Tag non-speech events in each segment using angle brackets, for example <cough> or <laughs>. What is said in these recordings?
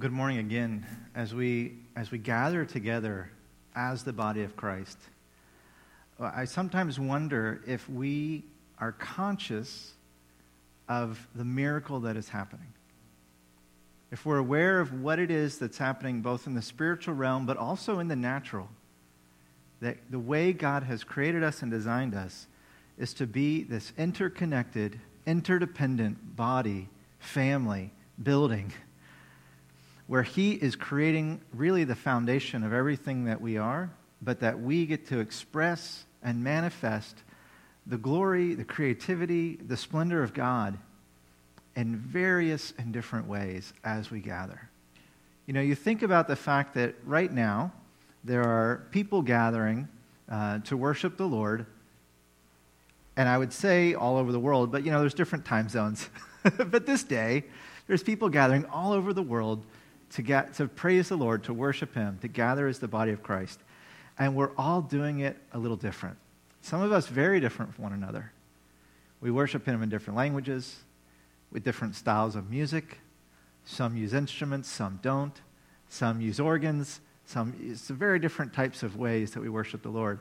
Well, good morning again. As we, as we gather together as the body of Christ, I sometimes wonder if we are conscious of the miracle that is happening. If we're aware of what it is that's happening both in the spiritual realm but also in the natural, that the way God has created us and designed us is to be this interconnected, interdependent body, family, building where He is creating really the foundation of everything that we are, but that we get to express and manifest the glory, the creativity, the splendor of God in various and different ways as we gather. You know, you think about the fact that right now there are people gathering uh, to worship the Lord, and I would say all over the world, but you know, there's different time zones. <laughs> but this day, there's people gathering all over the world to, get, to praise the Lord, to worship Him, to gather as the body of Christ. And we're all doing it a little different. Some of us very different from one another. We worship Him in different languages, with different styles of music. Some use instruments, some don't. Some use organs. Some, it's very different types of ways that we worship the Lord.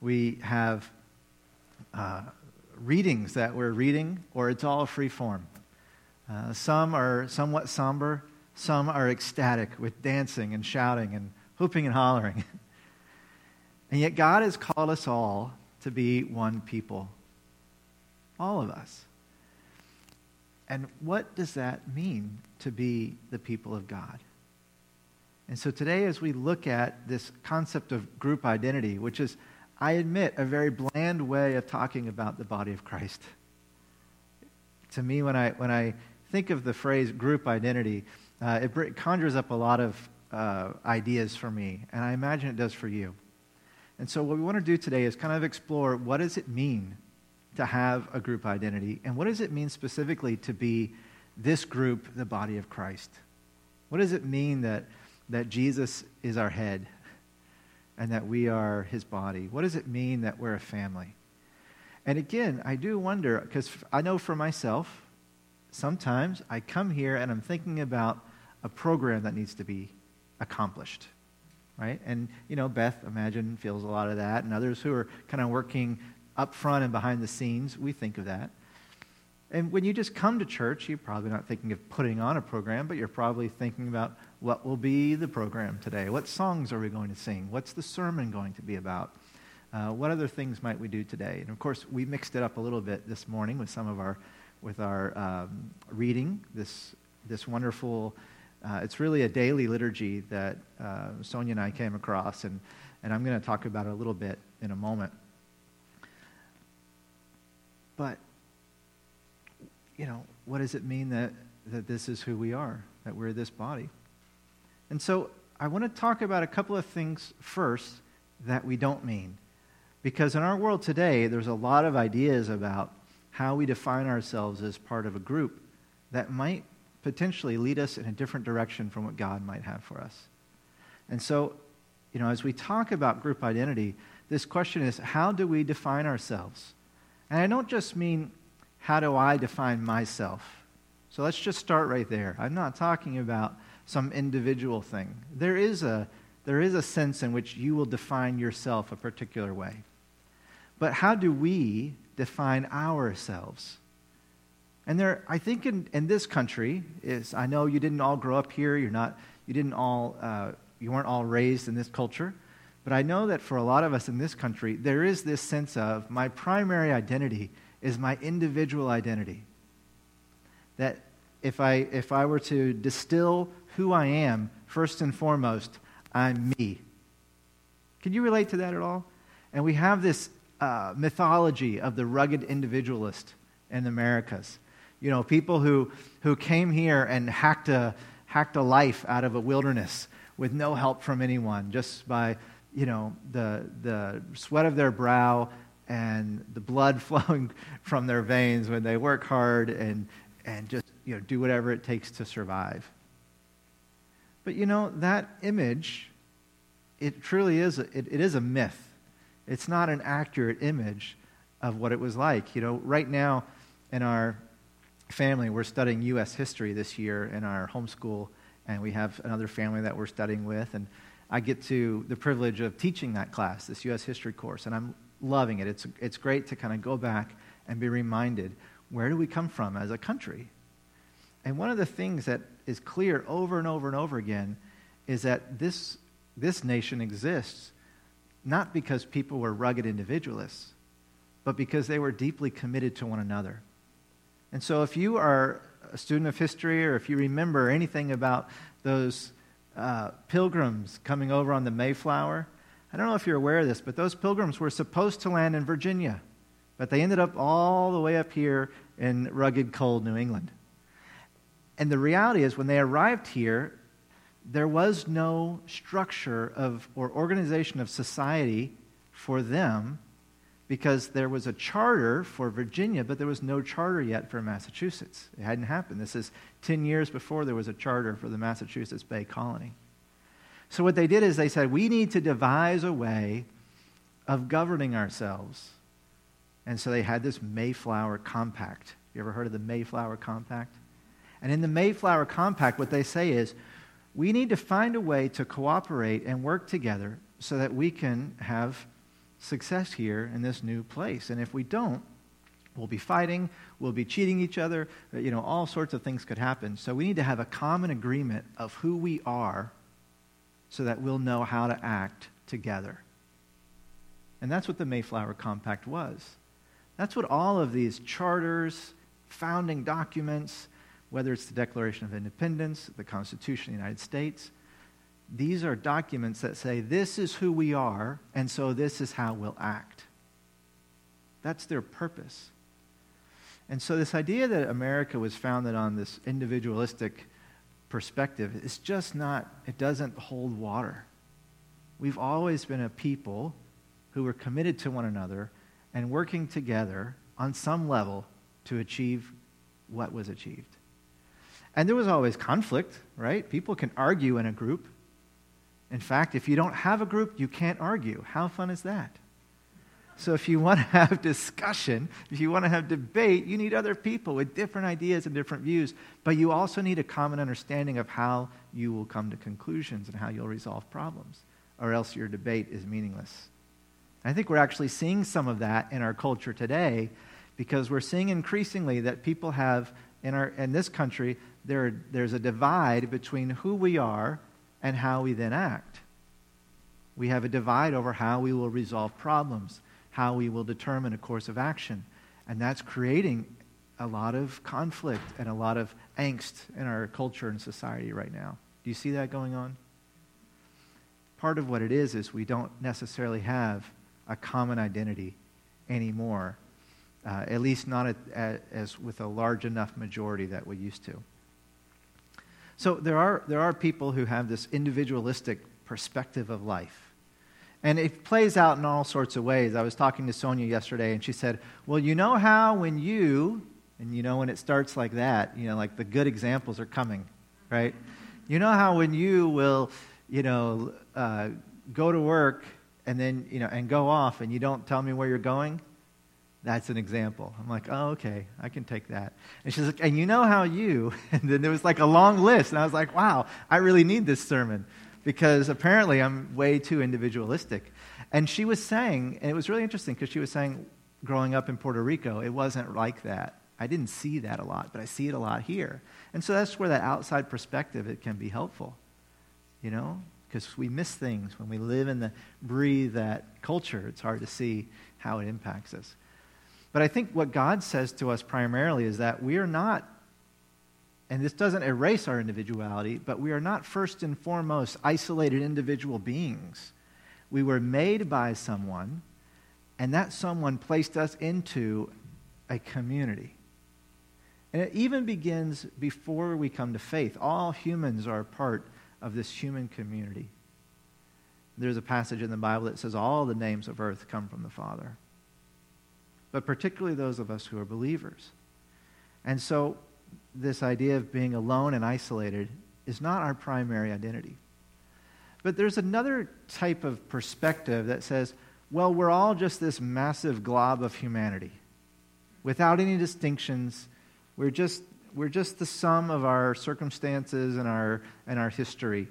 We have uh, readings that we're reading, or it's all free form. Uh, some are somewhat somber, some are ecstatic with dancing and shouting and whooping and hollering. <laughs> and yet, God has called us all to be one people. All of us. And what does that mean to be the people of God? And so today, as we look at this concept of group identity, which is, I admit, a very bland way of talking about the body of Christ. To me, when I, when I think of the phrase group identity, uh, it conjures up a lot of uh, ideas for me, and I imagine it does for you. And so, what we want to do today is kind of explore what does it mean to have a group identity, and what does it mean specifically to be this group, the body of Christ? What does it mean that, that Jesus is our head and that we are his body? What does it mean that we're a family? And again, I do wonder, because I know for myself, sometimes I come here and I'm thinking about a program that needs to be accomplished right? And you know beth imagine feels a lot of that and others who are kind of working up front and behind the scenes we think of that. And when you just come to church you're probably not thinking of putting on a program but you're probably thinking about what will be the program today. What songs are we going to sing? What's the sermon going to be about? Uh, what other things might we do today? And of course we mixed it up a little bit this morning with some of our with our um, reading this this wonderful uh, it's really a daily liturgy that uh, Sonia and I came across, and, and I'm going to talk about it a little bit in a moment. But, you know, what does it mean that, that this is who we are, that we're this body? And so I want to talk about a couple of things first that we don't mean. Because in our world today, there's a lot of ideas about how we define ourselves as part of a group that might potentially lead us in a different direction from what God might have for us. And so, you know, as we talk about group identity, this question is how do we define ourselves? And I don't just mean how do I define myself. So let's just start right there. I'm not talking about some individual thing. There is a, there is a sense in which you will define yourself a particular way. But how do we define ourselves? And there, I think in, in this country, is I know you didn't all grow up here. You're not, you didn't all, uh, you weren't all raised in this culture. But I know that for a lot of us in this country, there is this sense of my primary identity is my individual identity. That if I, if I were to distill who I am, first and foremost, I'm me. Can you relate to that at all? And we have this uh, mythology of the rugged individualist in the Americas you know, people who, who came here and hacked a, hacked a life out of a wilderness with no help from anyone, just by, you know, the, the sweat of their brow and the blood <laughs> flowing from their veins when they work hard and, and just, you know, do whatever it takes to survive. But, you know, that image, it truly is, a, it, it is a myth. It's not an accurate image of what it was like. You know, right now in our family, we're studying U.S. history this year in our homeschool, and we have another family that we're studying with, and I get to the privilege of teaching that class, this U.S. history course, and I'm loving it. It's, it's great to kind of go back and be reminded where do we come from as a country? And one of the things that is clear over and over and over again is that this, this nation exists not because people were rugged individualists, but because they were deeply committed to one another. And so, if you are a student of history or if you remember anything about those uh, pilgrims coming over on the Mayflower, I don't know if you're aware of this, but those pilgrims were supposed to land in Virginia, but they ended up all the way up here in rugged, cold New England. And the reality is, when they arrived here, there was no structure of or organization of society for them because there was a charter for Virginia, but there was no charter yet for Massachusetts. It hadn't happened. This is 10 years before there was a charter for the Massachusetts Bay Colony. So, what they did is they said, we need to devise a way of governing ourselves. And so they had this Mayflower Compact. You ever heard of the Mayflower Compact? And in the Mayflower Compact, what they say is, we need to find a way to cooperate and work together so that we can have success here in this new place. And if we don't, we'll be fighting, we'll be cheating each other, uh, you know, all sorts of things could happen. So we need to have a common agreement of who we are so that we'll know how to act together. And that's what the Mayflower Compact was. That's what all of these charters, founding documents, whether it's the Declaration of Independence, the Constitution of the United States, these are documents that say this is who we are, and so this is how we'll act. That's their purpose. And so, this idea that America was founded on this individualistic perspective is just not, it doesn't hold water. We've always been a people who were committed to one another and working together on some level to achieve what was achieved. And there was always conflict, right? People can argue in a group. In fact, if you don't have a group, you can't argue. How fun is that? So, if you want to <laughs> have discussion, if you want to have debate, you need other people with different ideas and different views. But you also need a common understanding of how you will come to conclusions and how you'll resolve problems, or else your debate is meaningless. I think we're actually seeing some of that in our culture today because we're seeing increasingly that people have, in, our, in this country, there, there's a divide between who we are and how we then act. We have a divide over how we will resolve problems, how we will determine a course of action. And that's creating a lot of conflict and a lot of angst in our culture and society right now. Do you see that going on? Part of what it is is we don't necessarily have a common identity anymore, uh, at least not as with a large enough majority that we used to. So there are, there are people who have this individualistic perspective of life. And it plays out in all sorts of ways. I was talking to Sonia yesterday, and she said, Well, you know how when you, and you know when it starts like that, you know, like the good examples are coming, right? You know how when you will, you know, uh, go to work and then, you know, and go off and you don't tell me where you're going? That's an example. I'm like, oh, okay, I can take that. And she's like, and you know how you, <laughs> and then there was like a long list. And I was like, wow, I really need this sermon because apparently I'm way too individualistic. And she was saying, and it was really interesting because she was saying, growing up in Puerto Rico, it wasn't like that. I didn't see that a lot, but I see it a lot here. And so that's where that outside perspective, it can be helpful, you know, because we miss things when we live in the, breathe that culture. It's hard to see how it impacts us. But I think what God says to us primarily is that we are not, and this doesn't erase our individuality, but we are not first and foremost isolated individual beings. We were made by someone, and that someone placed us into a community. And it even begins before we come to faith. All humans are part of this human community. There's a passage in the Bible that says all the names of earth come from the Father but particularly those of us who are believers. And so, this idea of being alone and isolated is not our primary identity. But there's another type of perspective that says, well, we're all just this massive glob of humanity. Without any distinctions, we're just we're just the sum of our circumstances and our, and our history.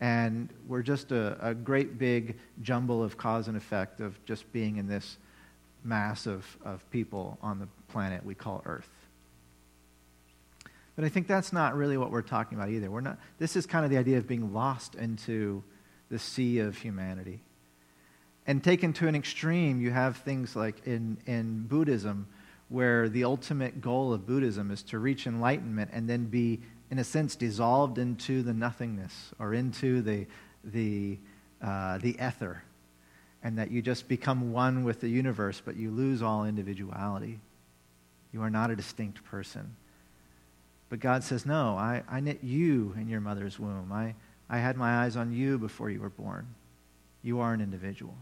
And we're just a, a great big jumble of cause and effect of just being in this mass of, of people on the planet we call Earth. But I think that's not really what we're talking about either. We're not, this is kind of the idea of being lost into the sea of humanity. And taken to an extreme, you have things like in, in Buddhism, where the ultimate goal of Buddhism is to reach enlightenment and then be, in a sense, dissolved into the nothingness or into the, the, uh, the ether. And that you just become one with the universe, but you lose all individuality. You are not a distinct person. But God says, No, I, I knit you in your mother's womb. I, I had my eyes on you before you were born. You are an individual.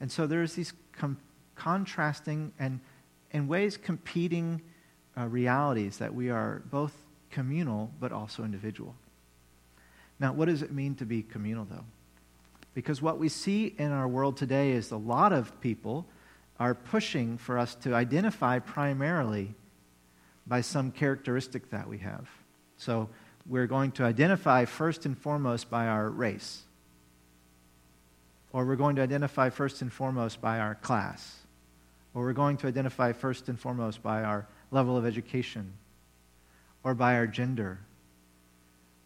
And so there's these com- contrasting and, in ways, competing uh, realities that we are both communal but also individual. Now, what does it mean to be communal, though? Because what we see in our world today is a lot of people are pushing for us to identify primarily by some characteristic that we have. So we're going to identify first and foremost by our race, or we're going to identify first and foremost by our class, or we're going to identify first and foremost by our level of education, or by our gender,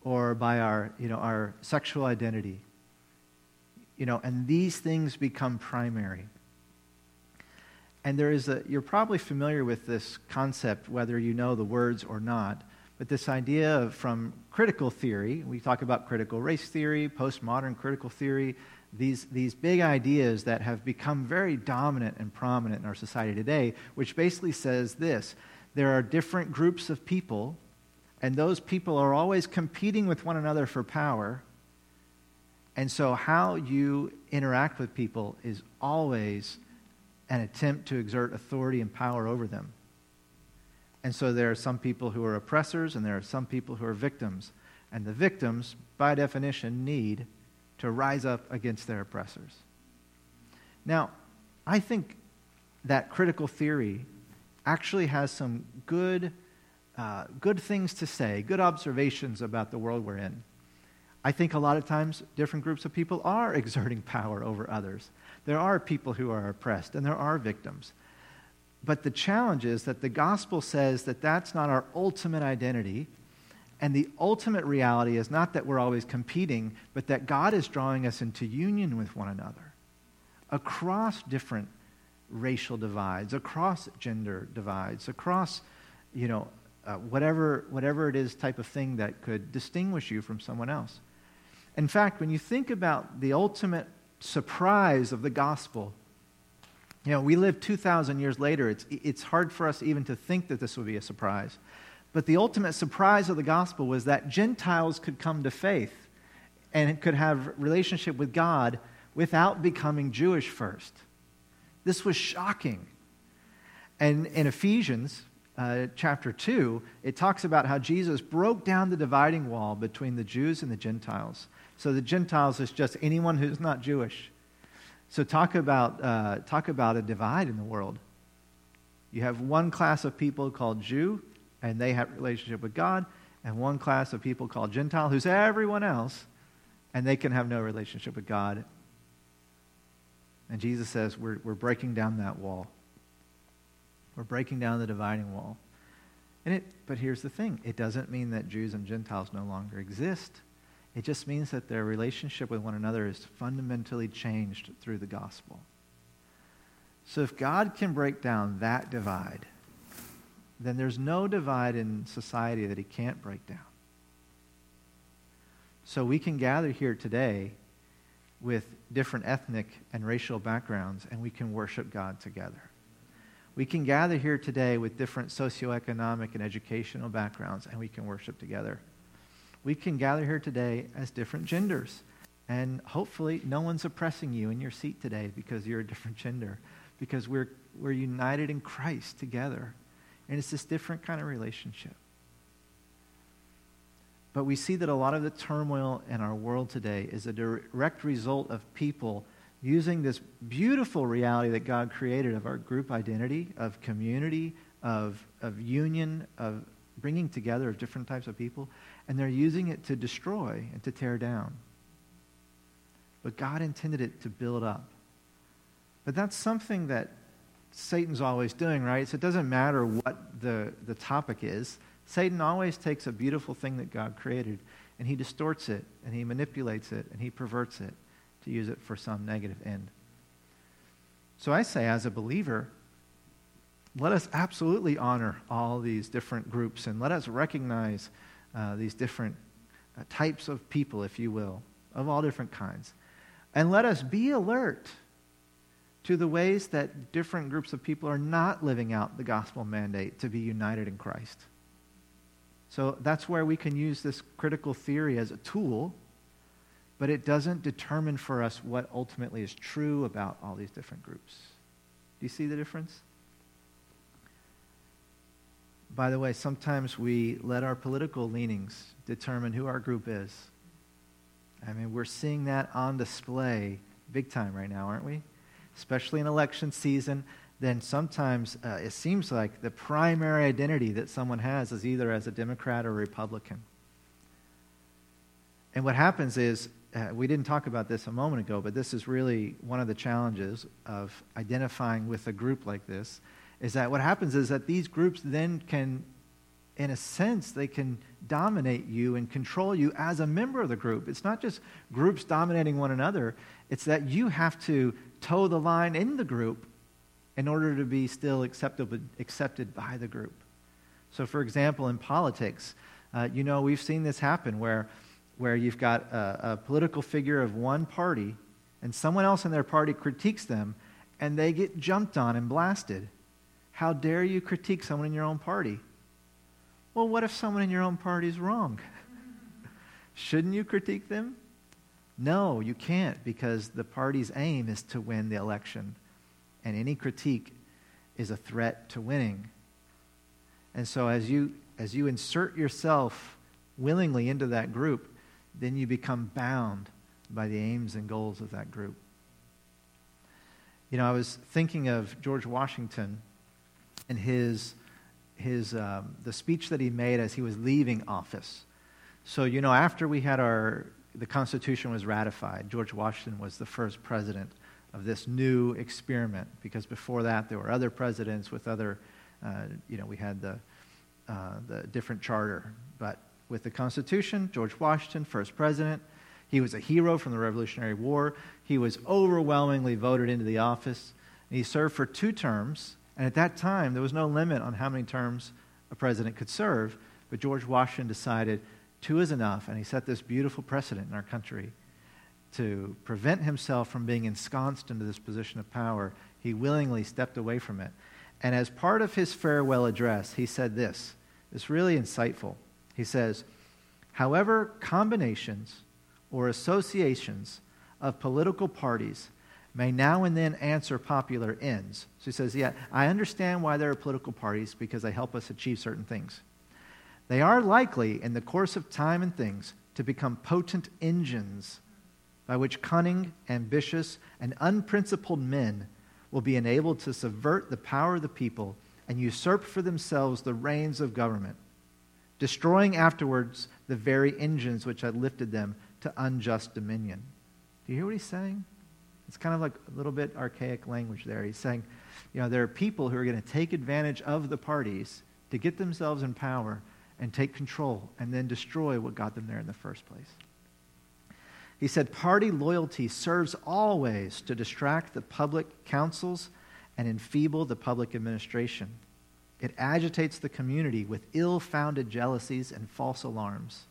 or by our, you know, our sexual identity. You know, and these things become primary. And there is a, you're probably familiar with this concept, whether you know the words or not, but this idea of, from critical theory, we talk about critical race theory, postmodern critical theory, these, these big ideas that have become very dominant and prominent in our society today, which basically says this there are different groups of people, and those people are always competing with one another for power. And so, how you interact with people is always an attempt to exert authority and power over them. And so there are some people who are oppressors and there are some people who are victims. And the victims, by definition, need to rise up against their oppressors. Now, I think that critical theory actually has some good, uh, good things to say, good observations about the world we're in. I think a lot of times different groups of people are <laughs> exerting power over others. There are people who are oppressed, and there are victims. But the challenge is that the gospel says that that's not our ultimate identity. And the ultimate reality is not that we're always competing, but that God is drawing us into union with one another across different racial divides, across gender divides, across, you know, uh, whatever, whatever it is type of thing that could distinguish you from someone else. In fact, when you think about the ultimate surprise of the gospel. You know, we live 2,000 years later. It's, it's hard for us even to think that this would be a surprise. But the ultimate surprise of the gospel was that Gentiles could come to faith and could have relationship with God without becoming Jewish first. This was shocking. And in Ephesians uh, chapter 2, it talks about how Jesus broke down the dividing wall between the Jews and the Gentiles. So the Gentiles is just anyone who's not Jewish. So talk about, uh, talk about a divide in the world. You have one class of people called Jew, and they have relationship with God, and one class of people called Gentile, who's everyone else, and they can have no relationship with God. And Jesus says, we're, we're breaking down that wall. We're breaking down the dividing wall. And it, but here's the thing it doesn't mean that Jews and Gentiles no longer exist. It just means that their relationship with one another is fundamentally changed through the gospel. So if God can break down that divide, then there's no divide in society that he can't break down. So we can gather here today with different ethnic and racial backgrounds and we can worship God together. We can gather here today with different socioeconomic and educational backgrounds and we can worship together we can gather here today as different genders. And hopefully, no one's oppressing you in your seat today because you're a different gender, because we're, we're united in Christ together. And it's this different kind of relationship. But we see that a lot of the turmoil in our world today is a direct result of people using this beautiful reality that God created of our group identity, of community, of, of union, of bringing together of different types of people, and they're using it to destroy and to tear down. But God intended it to build up. But that's something that Satan's always doing, right? So it doesn't matter what the, the topic is. Satan always takes a beautiful thing that God created and he distorts it and he manipulates it and he perverts it to use it for some negative end. So I say, as a believer, let us absolutely honor all these different groups and let us recognize uh, these different uh, types of people, if you will, of all different kinds. And let us be alert to the ways that different groups of people are not living out the gospel mandate to be united in Christ. So that's where we can use this critical theory as a tool, but it doesn't determine for us what ultimately is true about all these different groups. Do you see the difference? By the way, sometimes we let our political leanings determine who our group is. I mean, we're seeing that on display big time right now, aren't we? especially in election season, then sometimes uh, it seems like the primary identity that someone has is either as a Democrat or a Republican. And what happens is, uh, we didn't talk about this a moment ago, but this is really one of the challenges of identifying with a group like this, is that what happens is that these groups then can, in a sense, they can dominate you and control you as a member of the group. It's not just groups dominating one another, it's that you have to toe the line in the group in order to be still acceptable, accepted by the group. So, for example, in politics, uh, you know, we've seen this happen where, where you've got a, a political figure of one party and someone else in their party critiques them and they get jumped on and blasted. How dare you critique someone in your own party? Well, what if someone in your own party is wrong? <laughs> Shouldn't you critique them? No, you can't because the party's aim is to win the election. And any critique is a threat to winning. And so as you as you insert yourself willingly into that group, then you become bound by the aims and goals of that group. You know, I was thinking of George Washington and his his um, the speech that he made as he was leaving office. So you know, after we had our the Constitution was ratified. George Washington was the first president of this new experiment because before that there were other presidents with other, uh, you know, we had the, uh, the different charter. But with the Constitution, George Washington, first president, he was a hero from the Revolutionary War. He was overwhelmingly voted into the office. And He served for two terms, and at that time there was no limit on how many terms a president could serve. But George Washington decided Two is enough. And he set this beautiful precedent in our country to prevent himself from being ensconced into this position of power. He willingly stepped away from it. And as part of his farewell address, he said this. It's really insightful. He says, However, combinations or associations of political parties may now and then answer popular ends. So he says, Yeah, I understand why there are political parties because they help us achieve certain things. They are likely, in the course of time and things, to become potent engines by which cunning, ambitious, and unprincipled men will be enabled to subvert the power of the people and usurp for themselves the reins of government, destroying afterwards the very engines which had lifted them to unjust dominion. Do you hear what he's saying? It's kind of like a little bit archaic language there. He's saying, you know, there are people who are going to take advantage of the parties to get themselves in power and take control and then destroy what got them there in the first place. He said, Party loyalty serves always to distract the public councils and enfeeble the public administration. It agitates the community with ill founded jealousies and false alarms,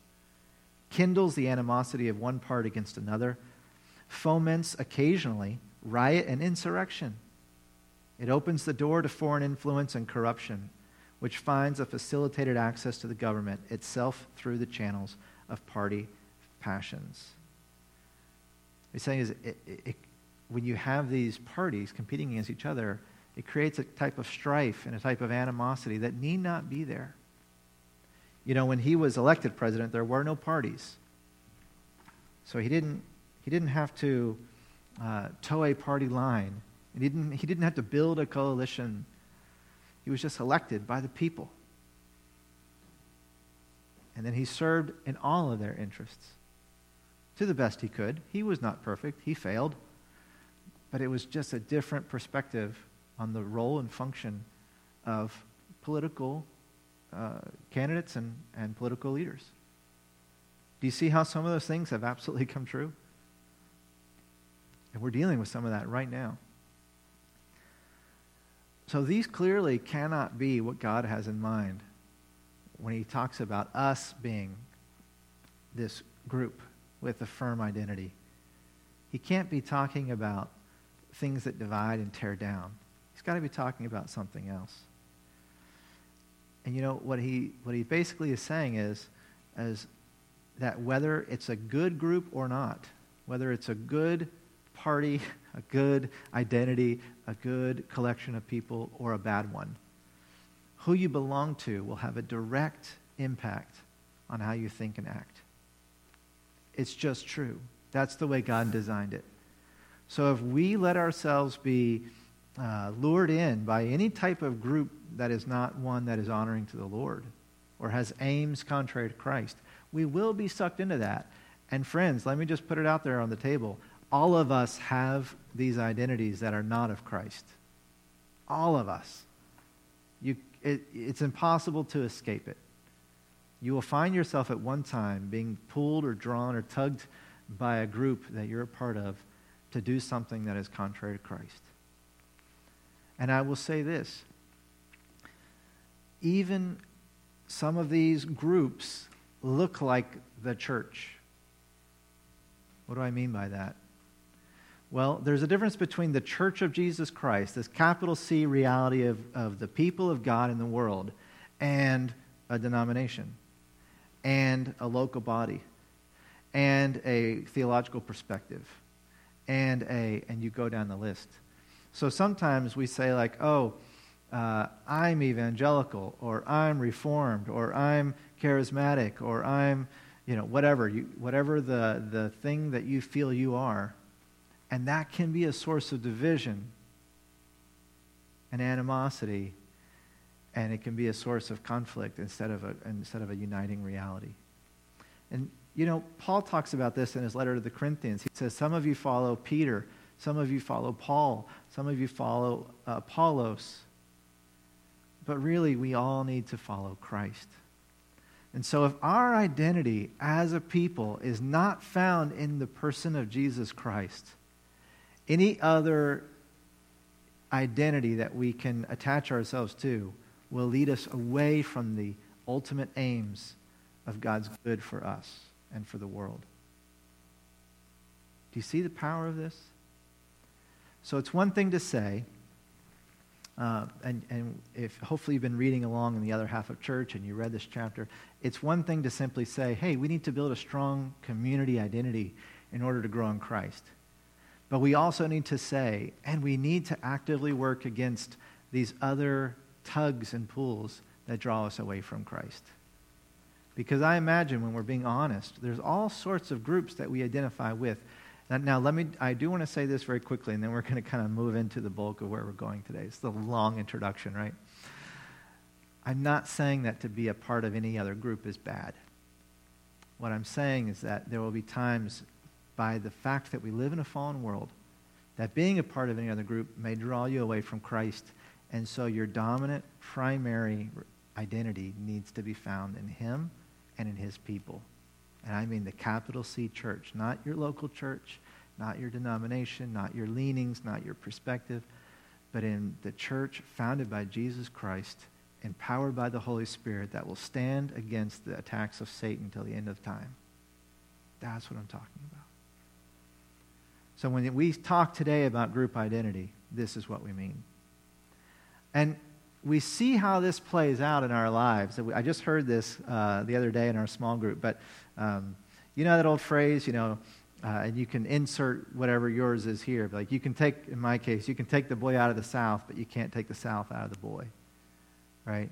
kindles the animosity of one part against another, foments occasionally riot and insurrection. It opens the door to foreign influence and corruption which finds a facilitated access to the government itself through the channels of party passions. What He's saying is it, it, when you have these parties competing against each other, it creates a type of strife and a type of animosity that need not be there. You know, when he was elected president, there were no parties. So he didn't, he didn't have to uh, toe a party line. He didn't, he didn't have to build a coalition he was just elected by the people. And then he served in all of their interests to the best he could. He was not perfect, he failed. But it was just a different perspective on the role and function of political uh, candidates and, and political leaders. Do you see how some of those things have absolutely come true? And we're dealing with some of that right now. So these clearly cannot be what God has in mind when he talks about us being this group with a firm identity. He can't be talking about things that divide and tear down. He's got to be talking about something else. And you know what he what he basically is saying is is that whether it's a good group or not, whether it's a good party, a good identity, a good collection of people, or a bad one, who you belong to will have a direct impact on how you think and act. It's just true. That's the way God designed it. So if we let ourselves be uh, lured in by any type of group that is not one that is honoring to the Lord or has aims contrary to Christ, we will be sucked into that. And friends, let me just put it out there on the table. All of us have these identities that are not of Christ. All of us. You, it, it's impossible to escape it. You will find yourself at one time being pulled or drawn or tugged by a group that you're a part of to do something that is contrary to Christ. And I will say this even some of these groups look like the church. What do I mean by that? Well, there's a difference between the church of Jesus Christ, this capital C reality of, of the people of God in the world, and a denomination, and a local body, and a theological perspective, and a, and you go down the list. So sometimes we say, like, oh, uh, I'm evangelical, or I'm reformed, or I'm charismatic, or I'm, you know, whatever, you, whatever the, the thing that you feel you are. And that can be a source of division and animosity, and it can be a source of conflict instead of a, instead of a uniting reality. And, you know, Paul talks about this in his letter to the Corinthians. He says, Some of you follow Peter, some of you follow Paul, some of you follow uh, Apollos. But really, we all need to follow Christ. And so, if our identity as a people is not found in the person of Jesus Christ, any other identity that we can attach ourselves to will lead us away from the ultimate aims of God's good for us and for the world. Do you see the power of this? So it's one thing to say, uh, and, and if hopefully you've been reading along in the other half of church and you read this chapter, it's one thing to simply say, hey, we need to build a strong community identity in order to grow in Christ. But we also need to say, and we need to actively work against these other tugs and pulls that draw us away from Christ. Because I imagine when we're being honest, there's all sorts of groups that we identify with now, let me, I do want to say this very quickly, and then we're going to kind of move into the bulk of where we're going today. It's the long introduction, right? I'm not saying that to be a part of any other group is bad. What I'm saying is that there will be times, by the fact that we live in a fallen world, that being a part of any other group may draw you away from Christ. And so your dominant, primary identity needs to be found in Him and in His people. And I mean the capital C church, not your local church, not your denomination, not your leanings, not your perspective, but in the church founded by Jesus Christ, empowered by the Holy Spirit that will stand against the attacks of Satan till the end of time. That's what I'm talking about. So when we talk today about group identity, this is what we mean. And we see how this plays out in our lives. I just heard this uh, the other day in our small group, but um, you know that old phrase, you know, uh, and you can insert whatever yours is here. Like you can take, in my case, you can take the boy out of the South, but you can't take the South out of the boy, right?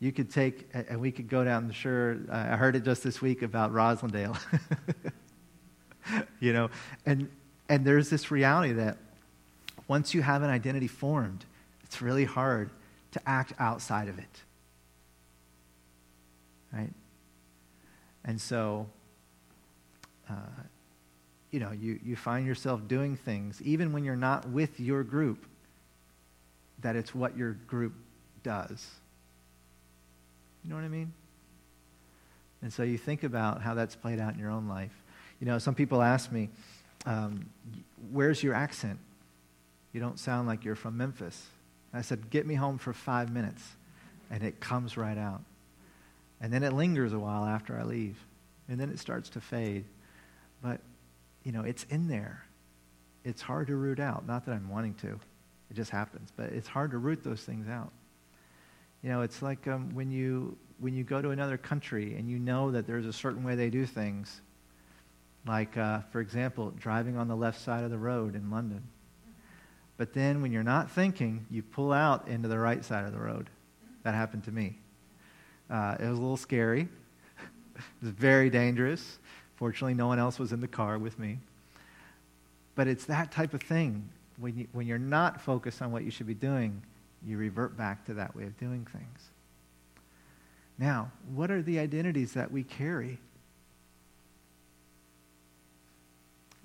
You could take, and we could go down the shore. I heard it just this week about Roslindale. <laughs> you know, and and there's this reality that once you have an identity formed, it's really hard to act outside of it. Right? And so, uh, you know, you, you find yourself doing things, even when you're not with your group, that it's what your group does. You know what I mean? And so you think about how that's played out in your own life. You know, some people ask me, um, Where's your accent? You don't sound like you're from Memphis. I said, Get me home for five minutes. And it comes right out. And then it lingers a while after I leave. And then it starts to fade. But, you know, it's in there. It's hard to root out. Not that I'm wanting to, it just happens. But it's hard to root those things out. You know, it's like um, when, you, when you go to another country and you know that there's a certain way they do things. Like, uh, for example, driving on the left side of the road in London. But then when you're not thinking, you pull out into the right side of the road. That happened to me. Uh, it was a little scary. <laughs> it was very dangerous. Fortunately, no one else was in the car with me. But it's that type of thing. When, you, when you're not focused on what you should be doing, you revert back to that way of doing things. Now, what are the identities that we carry?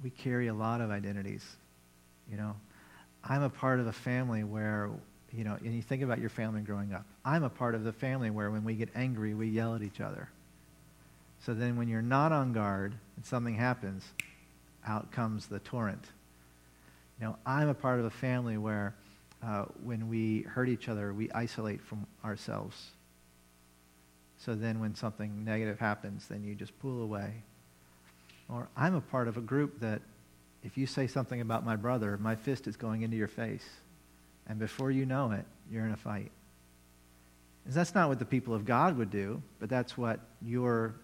We carry a lot of identities, you know. I'm a part of a family where, you know, and you think about your family growing up. I'm a part of the family where when we get angry, we yell at each other. So then when you're not on guard and something happens, out comes the torrent. You know, I'm a part of a family where uh, when we hurt each other, we isolate from ourselves. So then when something negative happens, then you just pull away. Or I'm a part of a group that if you say something about my brother, my fist is going into your face. And before you know it, you're in a fight. And that's not what the people of God would do, but that's what your,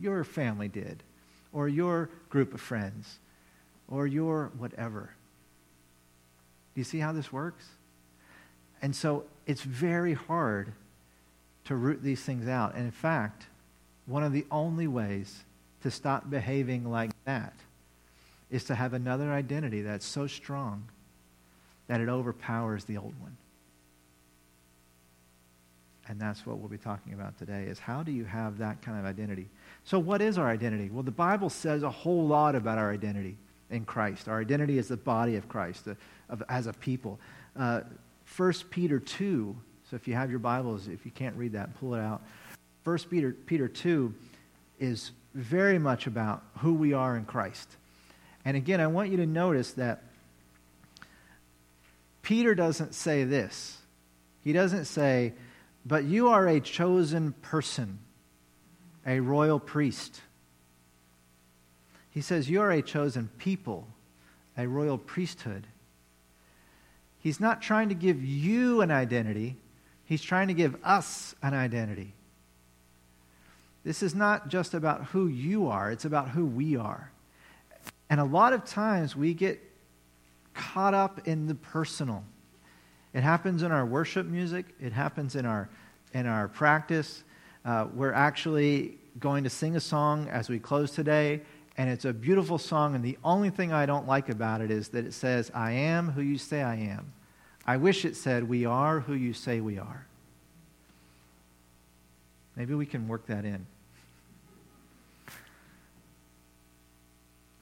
your family did, or your group of friends, or your whatever. Do you see how this works? And so it's very hard to root these things out. And in fact, one of the only ways to stop behaving like that is to have another identity that's so strong that it overpowers the old one. And that's what we'll be talking about today is how do you have that kind of identity? So what is our identity? Well, the Bible says a whole lot about our identity in Christ. Our identity is the body of Christ, of, as a people. Uh, 1 Peter 2, so if you have your Bibles, if you can't read that, pull it out. 1 Peter, Peter 2 is very much about who we are in Christ. And again, I want you to notice that Peter doesn't say this. He doesn't say, but you are a chosen person, a royal priest. He says, you are a chosen people, a royal priesthood. He's not trying to give you an identity, he's trying to give us an identity. This is not just about who you are, it's about who we are. And a lot of times we get caught up in the personal. It happens in our worship music, it happens in our, in our practice. Uh, we're actually going to sing a song as we close today, and it's a beautiful song. And the only thing I don't like about it is that it says, I am who you say I am. I wish it said, We are who you say we are. Maybe we can work that in.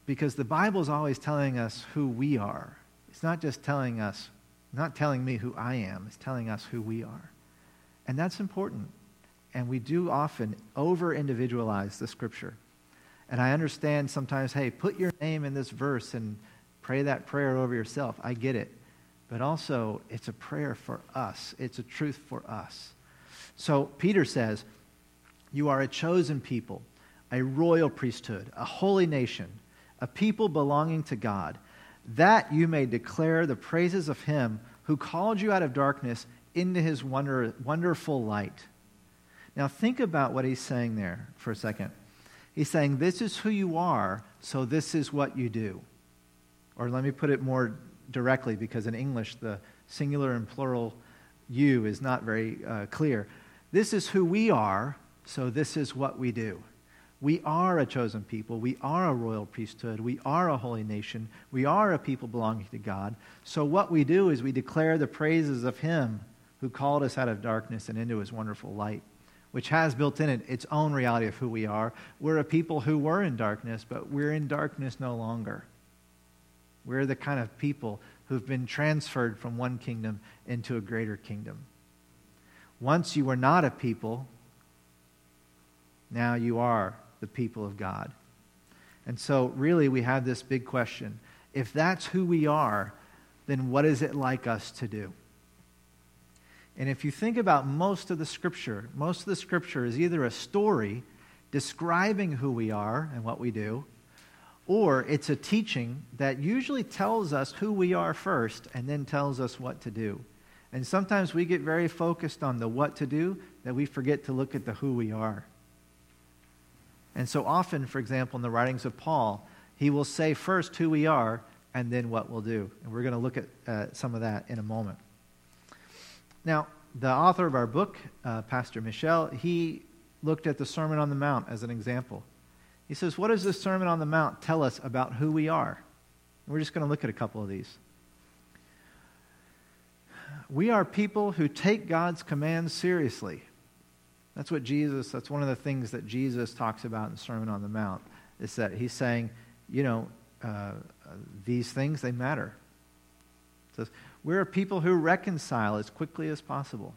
Because the Bible is always telling us who we are. It's not just telling us, not telling me who I am, it's telling us who we are. And that's important. And we do often over individualize the scripture. And I understand sometimes, hey, put your name in this verse and pray that prayer over yourself. I get it. But also, it's a prayer for us, it's a truth for us. So Peter says, You are a chosen people, a royal priesthood, a holy nation a people belonging to God, that you may declare the praises of him who called you out of darkness into his wonder, wonderful light. Now, think about what he's saying there for a second. He's saying, This is who you are, so this is what you do. Or let me put it more directly, because in English, the singular and plural you is not very uh, clear. This is who we are, so this is what we do. We are a chosen people. We are a royal priesthood. We are a holy nation. We are a people belonging to God. So, what we do is we declare the praises of Him who called us out of darkness and into His wonderful light. which has built in it its own reality of who we are. We're a people who were in darkness, but we're in darkness no longer. We're the kind of people who've been transferred from one kingdom into a greater kingdom. Once you were not a people, now you are the people of God. And so, really, we have this big question. If that's who we are, then what is it like us to do? And if you think about most of the scripture, most of the scripture is either a story describing who we are and what we do, or it's a teaching that usually tells us who we are first and then tells us what to do. And sometimes we get very focused on the what to do that we forget to look at the who we are. And so often, for example, in the writings of Paul, he will say first who we are and then what we'll do. And we're going to look at uh, some of that in a moment. Now, the author of our book, uh, Pastor Michel, he looked at the Sermon on the Mount as an example. He says, What does the Sermon on the Mount tell us about who we are? And we're just going to look at a couple of these. We are people who take God's commands seriously. That's what Jesus, that's one of the things that Jesus talks about in the Sermon on the Mount, is that he's saying, you know, uh, these things, they matter. It says, we're a people who reconcile as quickly as possible.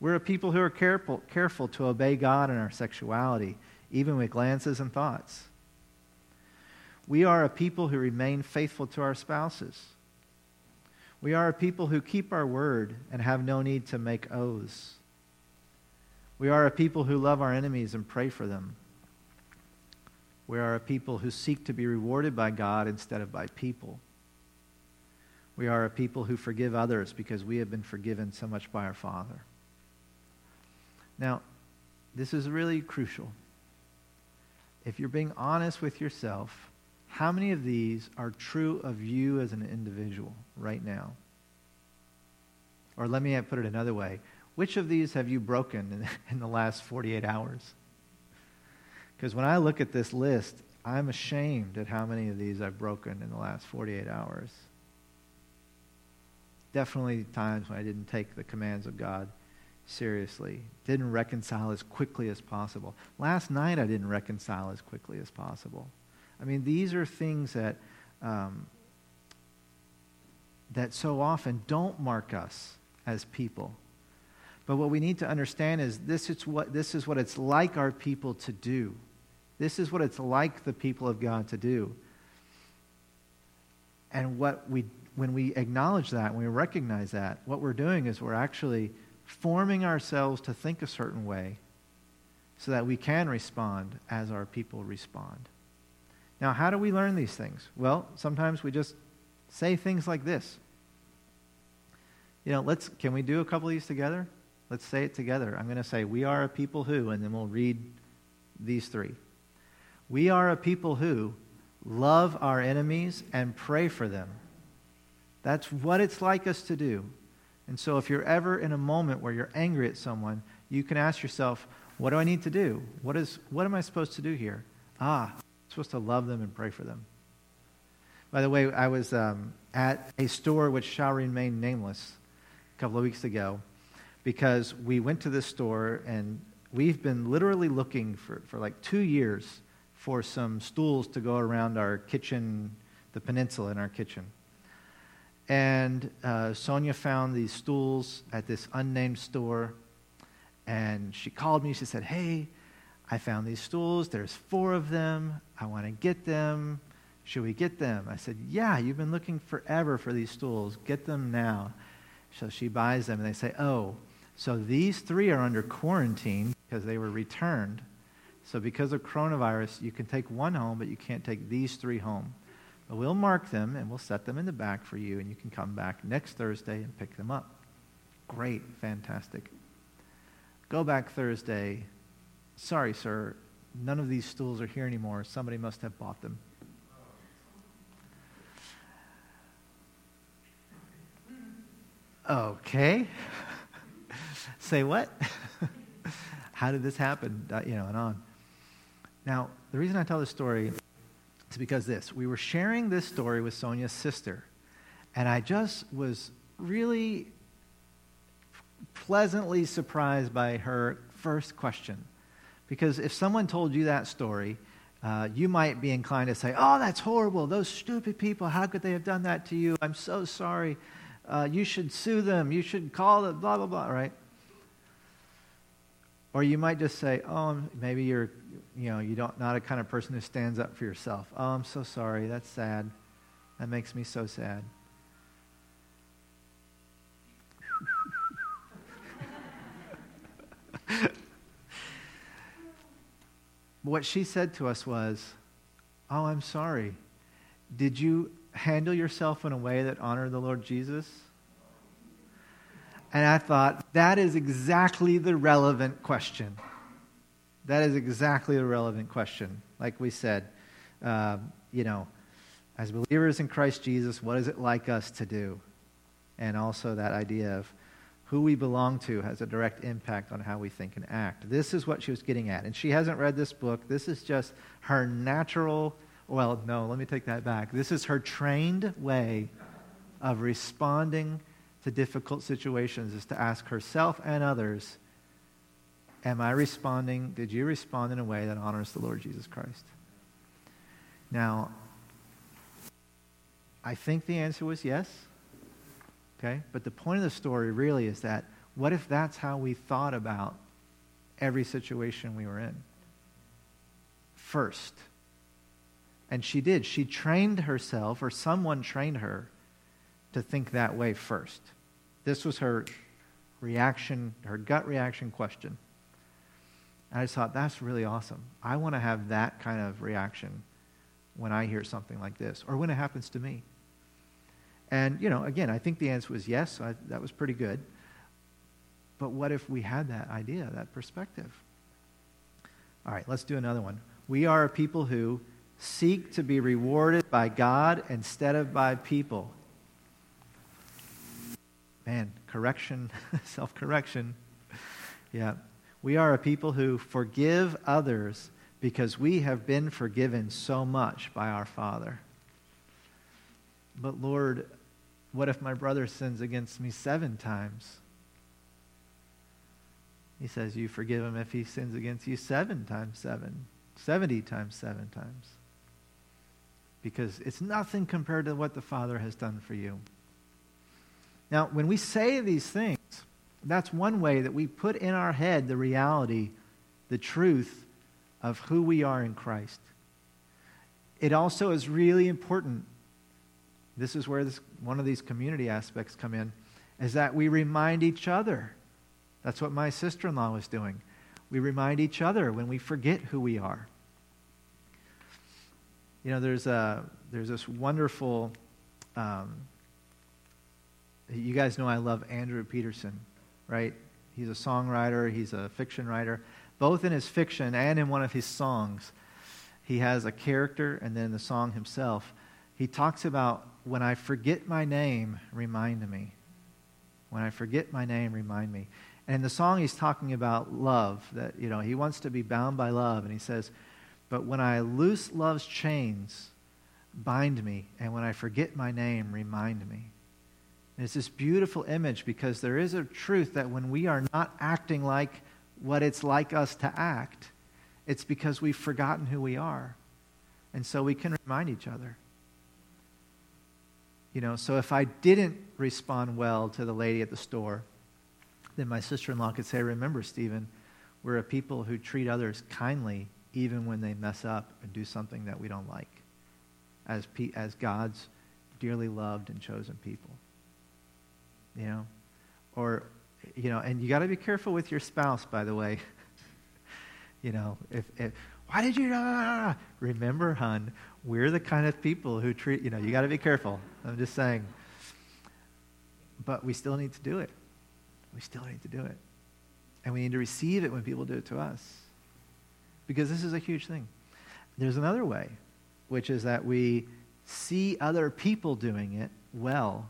We're a people who are careful, careful to obey God in our sexuality, even with glances and thoughts. We are a people who remain faithful to our spouses. We are a people who keep our word and have no need to make oaths. We are a people who love our enemies and pray for them. We are a people who seek to be rewarded by God instead of by people. We are a people who forgive others because we have been forgiven so much by our Father. Now, this is really crucial. If you're being honest with yourself, how many of these are true of you as an individual right now? Or let me put it another way. Which of these have you broken in, <laughs> the last 48 hours? Because when I look at this list, I'm ashamed at how many of these I've broken in the last 48 hours definitely times when I didn't take the commands of God seriously, didn't reconcile as quickly as possible. Last night, I didn't reconcile as quickly as possible. I mean, these are things that, um, that so often don't mark us as people. But what we need to understand is this is what, this is what it's like our people to do. This is what it's like the people of God to do. And what we when we acknowledge that, when we recognize that, what we're doing is we're actually forming ourselves to think a certain way so that we can respond as our people respond. Now, how do we learn these things? Well, sometimes we just say things like this. You know, let's can we do a couple of these together? Let's say it together. I'm going to say we are a people who and then we'll read these three. We are a people who love our enemies and pray for them. That's what it's like us to do. And so if you're ever in a moment where you're angry at someone, you can ask yourself, what do I need to do? What, is, what am I supposed to do here? Ah, I'm supposed to love them and pray for them. By the way, I was um, at a store which shall remain nameless a couple of weeks ago because we went to this store and we've been literally looking for, for like two years for some stools to go around our kitchen, the peninsula in our kitchen. And uh, Sonia found these stools at this unnamed store. And she called me. She said, Hey, I found these stools. There's four of them. I want to get them. Should we get them? I said, Yeah, you've been looking forever for these stools. Get them now. So she buys them, and they say, Oh, so these three are under quarantine because they were returned. So because of coronavirus, you can take one home, but you can't take these three home. But we'll mark them and we'll set them in the back for you, and you can come back next Thursday and pick them up. Great, fantastic. Go back Thursday. Sorry, sir, none of these stools are here anymore. Somebody must have bought them. Okay. <laughs> Say what? <laughs> How did this happen? Uh, you know, and on. Now, the reason I tell this story is because this. We were sharing this story with Sonia's sister, and I just was really pleasantly surprised by her first question. Because if someone told you that story, uh, you might be inclined to say, Oh, that's horrible. Those stupid people, how could they have done that to you? I'm so sorry. Uh, you should sue them. You should call them, blah, blah, blah, right? Or you might just say, Oh, maybe you're, you know, you don't, not a kind of person who stands up for yourself. Oh, I'm so sorry. That's sad. That makes me so sad. <laughs> what she said to us was, Oh, I'm sorry. Did you handle yourself in a way that honored the Lord Jesus? And I thought, that is exactly the relevant question. That is exactly the relevant question. Like we said, uh, you know, as believers in Christ Jesus, what is it like us to do? And also that idea of who we belong to has a direct impact on how we think and act. This is what she was getting at. And she hasn't read this book. This is just her natural, well, no, let me take that back. This is her trained way of responding to difficult situations, is to ask herself and others, Am I responding? Did you respond in a way that honors the Lord Jesus Christ? Now, I think the answer was yes. Okay? But the point of the story really is that what if that's how we thought about every situation we were in? First. And she did. She trained herself, or someone trained her, to think that way first. This was her reaction, her gut reaction question. And I just thought, that's really awesome. I want to have that kind of reaction when I hear something like this, or when it happens to me. And, you know, again, I think the answer was yes. I, that was pretty good. But what if we had that idea, that perspective? All right, let's do another one. We are a people who seek to be rewarded by God instead of by people. Man, correction, <laughs> self correction. Yeah. We are a people who forgive others because we have been forgiven so much by our Father. But Lord, what if my brother sins against me seven times? He says, You forgive him if he sins against you seven times seven, 70 times seven times. Because it's nothing compared to what the Father has done for you. Now, when we say these things, that's one way that we put in our head the reality, the truth of who we are in Christ. It also is really important this is where this, one of these community aspects come in, is that we remind each other. That's what my sister in law was doing. We remind each other when we forget who we are. You know, there's, a, there's this wonderful, um, you guys know I love Andrew Peterson, right? He's a songwriter, he's a fiction writer. Both in his fiction and in one of his songs, he has a character, and then the song himself, he talks about when I forget my name, remind me. When I forget my name, remind me. And in the song, he's talking about love, that, you know, he wants to be bound by love. And he says, But when I loose love's chains, bind me. And when I forget my name, remind me. And it's this beautiful image because there is a truth that when we are not acting like what it's like us to act, it's because we've forgotten who we are. And so we can remind each other. You know, so if I didn't respond well to the lady at the store, then my sister in law could say, Remember, Stephen, we're a people who treat others kindly even when they mess up and do something that we don't like, as, as God's dearly loved and chosen people. You know? Or, you know, and you got to be careful with your spouse, by the way. <laughs> you know, if, if why did you? Uh, remember, hun, we're the kind of people who treat, you know, you got to be careful. I'm just saying. But we still need to do it. We still need to do it. And we need to receive it when people do it to us. Because this is a huge thing. There's another way, which is that we see other people doing it well.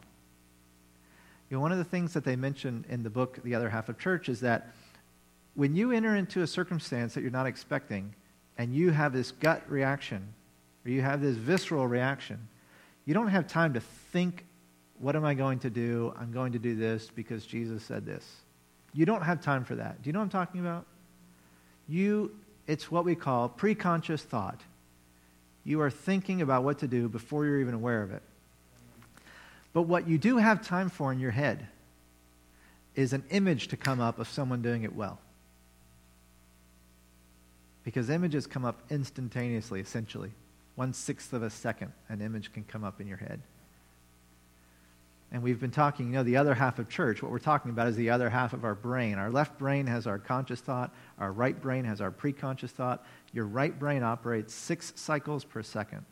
You know, one of the things that they mention in the book, The Other Half of Church, is that when you enter into a circumstance that you're not expecting and you have this gut reaction, or you have this visceral reaction, you don't have time to think, what am I going to do? I'm going to do this because Jesus said this. You don't have time for that. Do you know what I'm talking about? You, it's what we call preconscious thought. You are thinking about what to do before you're even aware of it. But what you do have time for in your head is an image to come up of someone doing it well. Because images come up instantaneously, essentially. One sixth of a second, an image can come up in your head. And we've been talking, you know, the other half of church, what we're talking about is the other half of our brain. Our left brain has our conscious thought, our right brain has our preconscious thought. Your right brain operates six cycles per second,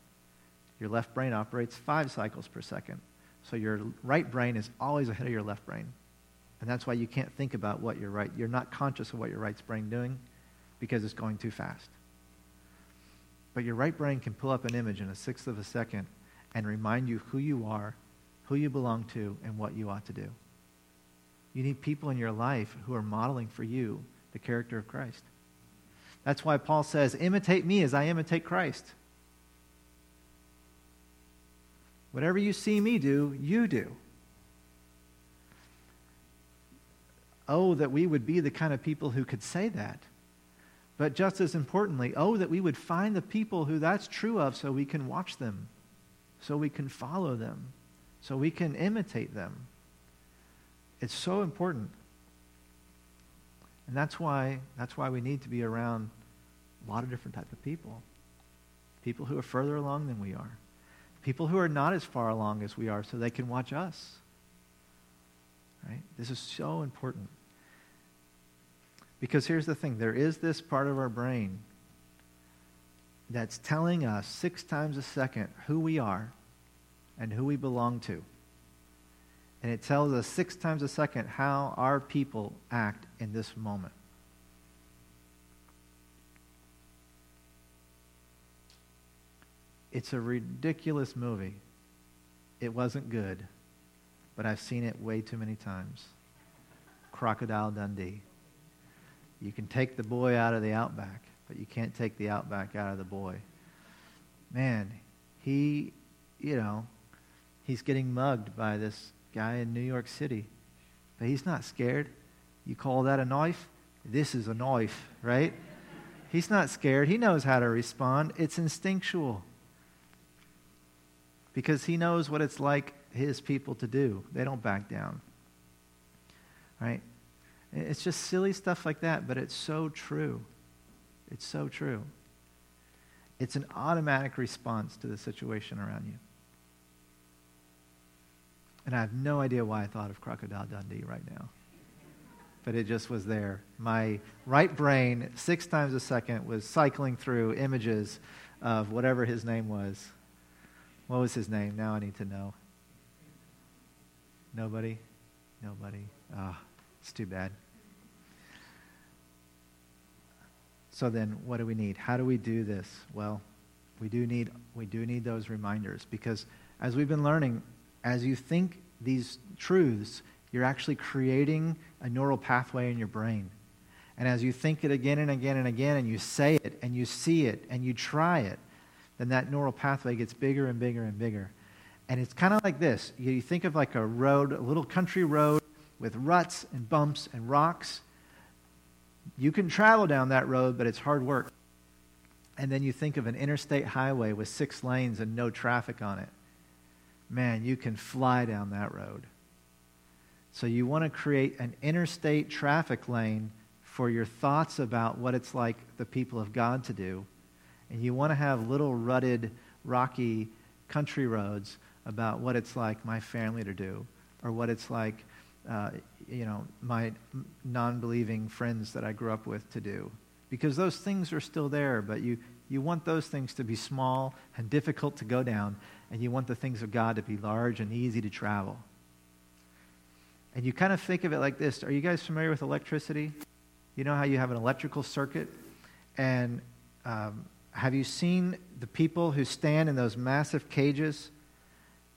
your left brain operates five cycles per second. So your right brain is always ahead of your left brain. And that's why you can't think about what your right, you're not conscious of what your right brain doing because it's going too fast. But your right brain can pull up an image in a sixth of a second and remind you who you are, who you belong to, and what you ought to do. You need people in your life who are modeling for you the character of Christ. That's why Paul says, imitate me as I imitate Christ. Whatever you see me do, you do. Oh, that we would be the kind of people who could say that. But just as importantly, oh, that we would find the people who that's true of so we can watch them, so we can follow them, so we can imitate them. It's so important. And that's why, that's why we need to be around a lot of different type of people. People who are further along than we are. People who are not as far along as we are so they can watch us. Right? This is so important. Because here's the thing there is this part of our brain that's telling us six times a second who we are and who we belong to. And it tells us six times a second how our people act in this moment. It's a ridiculous movie. It wasn't good, but I've seen it way too many times. Crocodile Dundee. You can take the boy out of the outback, but you can't take the outback out of the boy. Man, he, you know, he's getting mugged by this guy in New York City, but he's not scared. You call that a knife? This is a knife, right? He's not scared. He knows how to respond. It's instinctual because he knows what it's like his people to do. They don't back down. Right? It's just silly stuff like that, but it's so true. It's so true. It's an automatic response to the situation around you. And I have no idea why I thought of Crocodile Dundee right now. But it just was there. My right brain, six times a second, was cycling through images of whatever his name was. What was his name? Now I need to know. Nobody? Nobody. Ah. Oh. It's too bad. So then what do we need? How do we do this? Well, we do need we do need those reminders because as we've been learning, as you think these truths, you're actually creating a neural pathway in your brain. And as you think it again and again and again, and you say it, and you see it, and you try it, then that neural pathway gets bigger and bigger and bigger. And it's kind of like this. You think of like a road, a little country road with ruts and bumps and rocks. You can travel down that road, but it's hard work. And then you think of an interstate highway with six lanes and no traffic on it. Man, you can fly down that road. So you want to create an interstate traffic lane for your thoughts about what it's like the people of God to do. And you want to have little rutted, rocky country roads about what it's like my family to do, or what it's like uh, you know, my non-believing friends that I grew up with to do. Because those things are still there, but you, you want those things to be small and difficult to go down, and you want the things of God to be large and easy to travel. And you kind of think of it like this. Are you guys familiar with electricity? You know how you have an electrical circuit? And um, have you seen the people who stand in those massive cages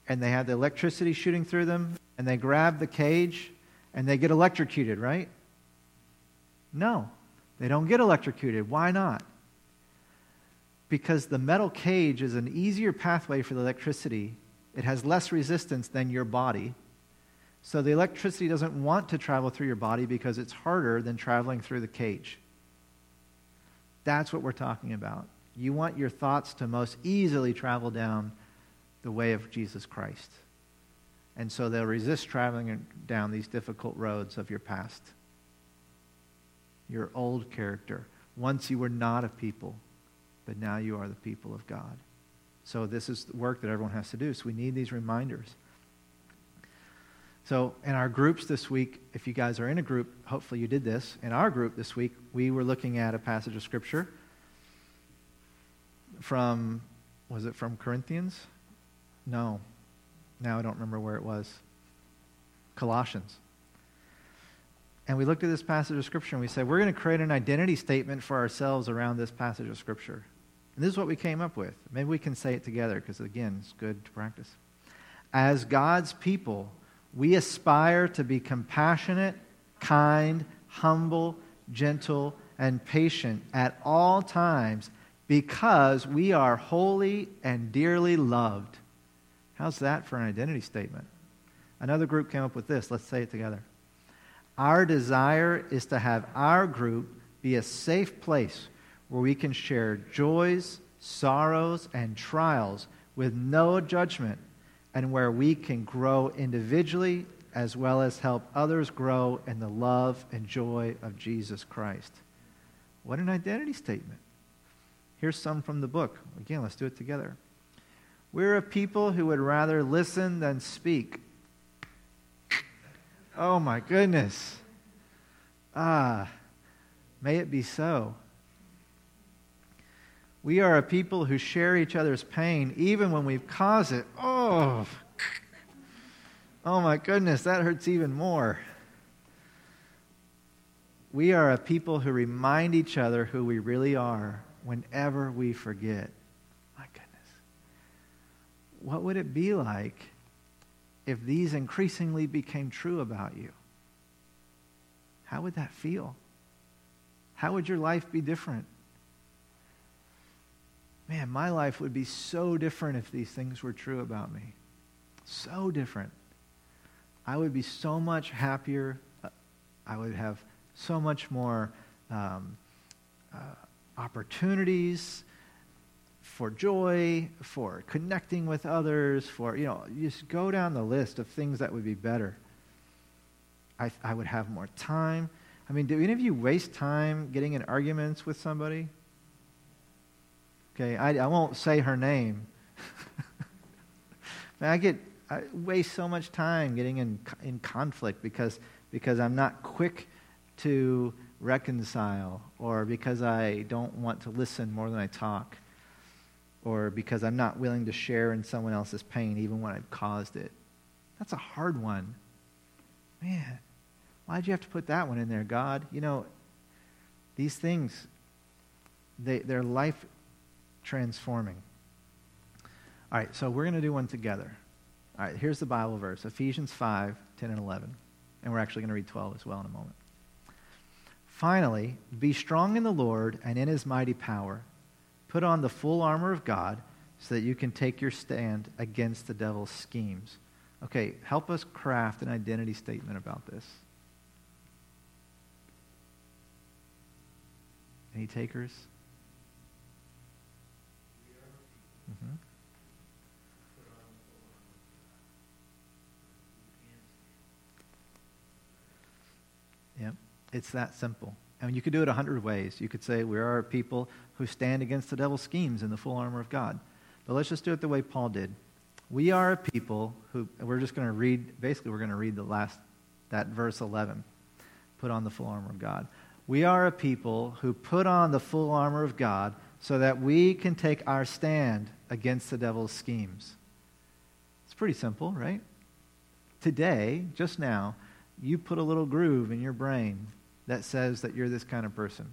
and they have the electricity shooting through them and they grab the cage and they get electrocuted, right? No, they don't get electrocuted. Why not? Because the metal cage is an easier pathway for the electricity. It has less resistance than your body. So the electricity doesn't want to travel through your body because it's harder than traveling through the cage. That's what we're talking about. You want your thoughts to most easily travel down the way of Jesus Christ. And so they'll resist traveling down these difficult roads of your past. Your old character. Once you were not a people, but now you are the people of God. So this is the work that everyone has to do. So we need these reminders. So in our groups this week, if you guys are in a group, hopefully you did this. In our group this week, we were looking at a passage of Scripture from, was it from Corinthians? No. Now I don't remember where it was. Colossians. And we looked at this passage of Scripture and we said, we're going to create an identity statement for ourselves around this passage of Scripture. And this is what we came up with. Maybe we can say it together because, again, it's good to practice. As God's people, we aspire to be compassionate, kind, humble, gentle, and patient at all times because we are holy and dearly loved. How's that for an identity statement? Another group came up with this. Let's say it together. Our desire is to have our group be a safe place where we can share joys, sorrows, and trials with no judgment and where we can grow individually as well as help others grow in the love and joy of Jesus Christ. What an identity statement. Here's some from the book. Again, let's do it together. We're a people who would rather listen than speak. Oh my goodness. Ah, may it be so. We are a people who share each other's pain even when we've caused it. Oh, oh my goodness, that hurts even more. We are a people who remind each other who we really are whenever we forget. My goodness. What would it be like if these increasingly became true about you? How would that feel? How would your life be different? man, my life would be so different if these things were true about me. So different. I would be so much happier. I would have so much more um, uh, opportunities for joy, for connecting with others, for, you know, just go down the list of things that would be better. I, I would have more time. I mean, do any of you waste time getting in arguments with somebody? Okay, I, I won't say her name. <laughs> I get I waste so much time getting in in conflict because because I'm not quick to reconcile, or because I don't want to listen more than I talk, or because I'm not willing to share in someone else's pain even when I've caused it. That's a hard one. Man, why'd you have to put that one in there, God? You know, these things, they, they're life transforming. All right, so we're going to do one together. All right, here's the Bible verse Ephesians 5 10 and 11. And we're actually going to read 12 as well in a moment. Finally, be strong in the Lord and in his mighty power. Put on the full armor of God so that you can take your stand against the devil's schemes. Okay, help us craft an identity statement about this. Any takers? Mm-hmm. It's that simple. And you could do it a hundred ways. You could say, We are a people who stand against the devil's schemes in the full armor of God. But let's just do it the way Paul did. We are a people who, we're just going to read, basically, we're going to read the last, that verse 11. Put on the full armor of God. We are a people who put on the full armor of God so that we can take our stand against the devil's schemes. It's pretty simple, right? Today, just now, you put a little groove in your brain that says that you're this kind of person.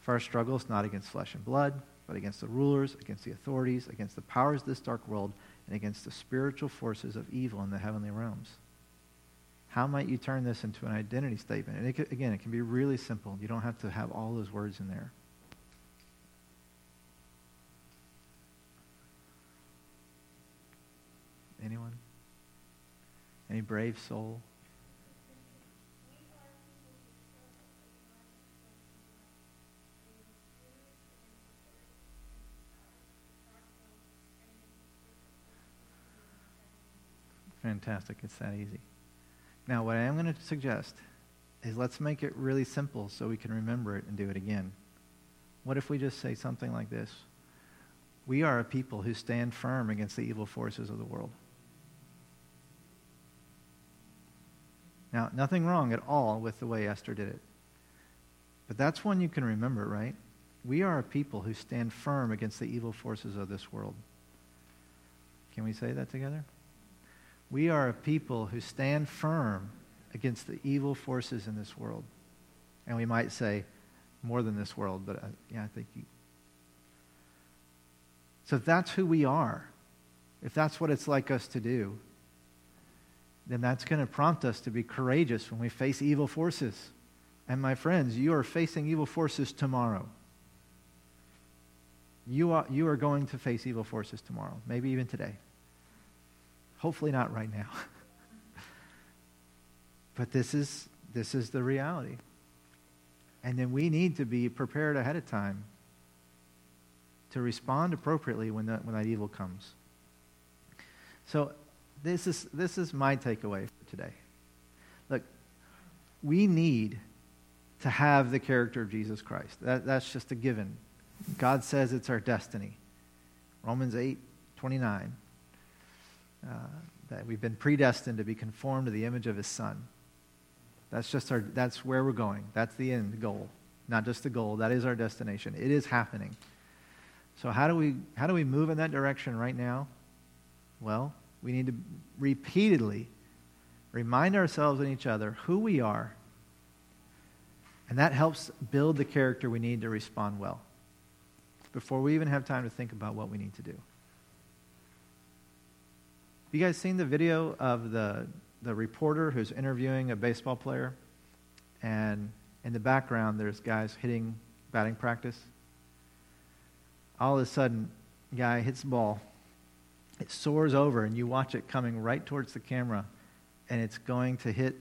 For our struggle is not against flesh and blood, but against the rulers, against the authorities, against the powers of this dark world, and against the spiritual forces of evil in the heavenly realms. How might you turn this into an identity statement? And it, again, it can be really simple. You don't have to have all those words in there. Anyone? Any brave soul? Fantastic. It's that easy. Now, what I am going to suggest is let's make it really simple so we can remember it and do it again. What if we just say something like this? We are a people who stand firm against the evil forces of the world. Now, nothing wrong at all with the way Esther did it. But that's one you can remember, right? We are a people who stand firm against the evil forces of this world. Can we say that together? We are a people who stand firm against the evil forces in this world. And we might say more than this world, but uh, yeah, I think you. So if that's who we are, if that's what it's like us to do, then that's going to prompt us to be courageous when we face evil forces. And my friends, you are facing evil forces tomorrow. You are, you are going to face evil forces tomorrow, maybe even today. Hopefully, not right now. <laughs> but this is, this is the reality. And then we need to be prepared ahead of time to respond appropriately when that, when that evil comes. So, this is, this is my takeaway for today. Look, we need to have the character of Jesus Christ. That, that's just a given. God says it's our destiny. Romans 8 29. Uh, that we've been predestined to be conformed to the image of his son. That's just our, that's where we're going. That's the end goal. Not just the goal, that is our destination. It is happening. So how do we, how do we move in that direction right now? Well, we need to repeatedly remind ourselves and each other who we are. And that helps build the character we need to respond well before we even have time to think about what we need to do. You guys seen the video of the, the reporter who's interviewing a baseball player? And in the background, there's guys hitting batting practice. All of a sudden, guy hits the ball. It soars over, and you watch it coming right towards the camera, and it's going to hit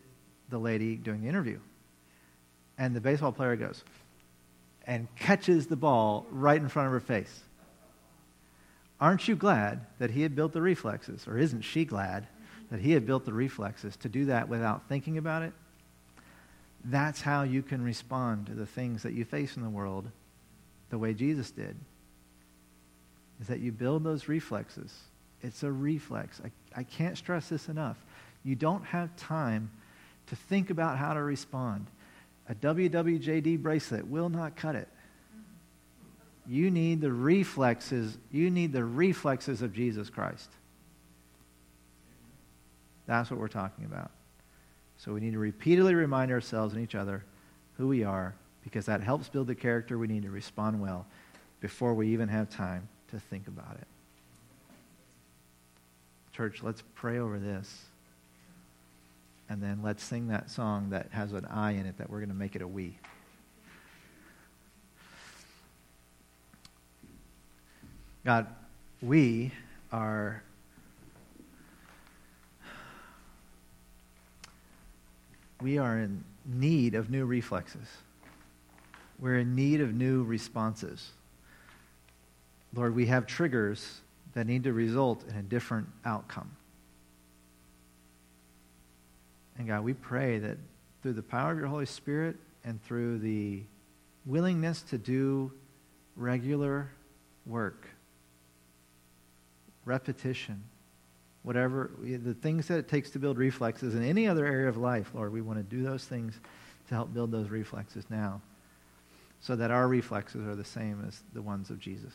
the lady doing the interview. And the baseball player goes and catches the ball right in front of her face. Aren't you glad that he had built the reflexes? Or isn't she glad that he had built the reflexes to do that without thinking about it? That's how you can respond to the things that you face in the world the way Jesus did. Is that you build those reflexes. It's a reflex. I, I can't stress this enough. You don't have time to think about how to respond. A WWJD bracelet will not cut it. You need the reflexes. You need the reflexes of Jesus Christ. That's what we're talking about. So we need to repeatedly remind ourselves and each other who we are because that helps build the character we need to respond well before we even have time to think about it. Church, let's pray over this. And then let's sing that song that has an I in it that we're going to make it a we. God, we are we are in need of new reflexes. We're in need of new responses. Lord, we have triggers that need to result in a different outcome. And God, we pray that through the power of your Holy Spirit and through the willingness to do regular work, repetition, whatever, the things that it takes to build reflexes in any other area of life, Lord, we want to do those things to help build those reflexes now so that our reflexes are the same as the ones of Jesus.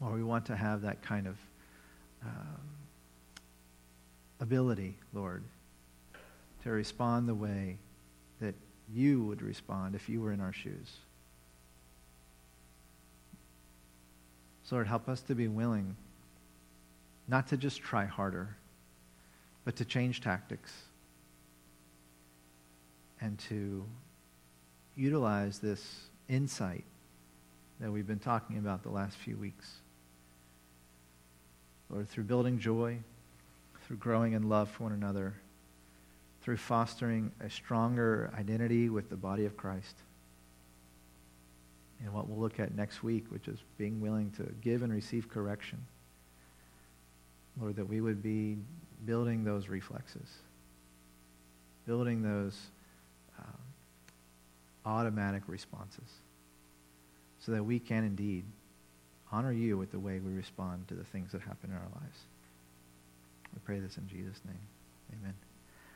Lord, we want to have that kind of um, ability, Lord, to respond the way that you would respond if you were in our shoes. Lord, help us to be willing not to just try harder, but to change tactics and to utilize this insight that we've been talking about the last few weeks. Lord, through building joy, through growing in love for one another, through fostering a stronger identity with the body of Christ. And what we'll look at next week, which is being willing to give and receive correction. Lord, that we would be building those reflexes, building those um, automatic responses, so that we can indeed honor you with the way we respond to the things that happen in our lives. We pray this in Jesus' name. Amen.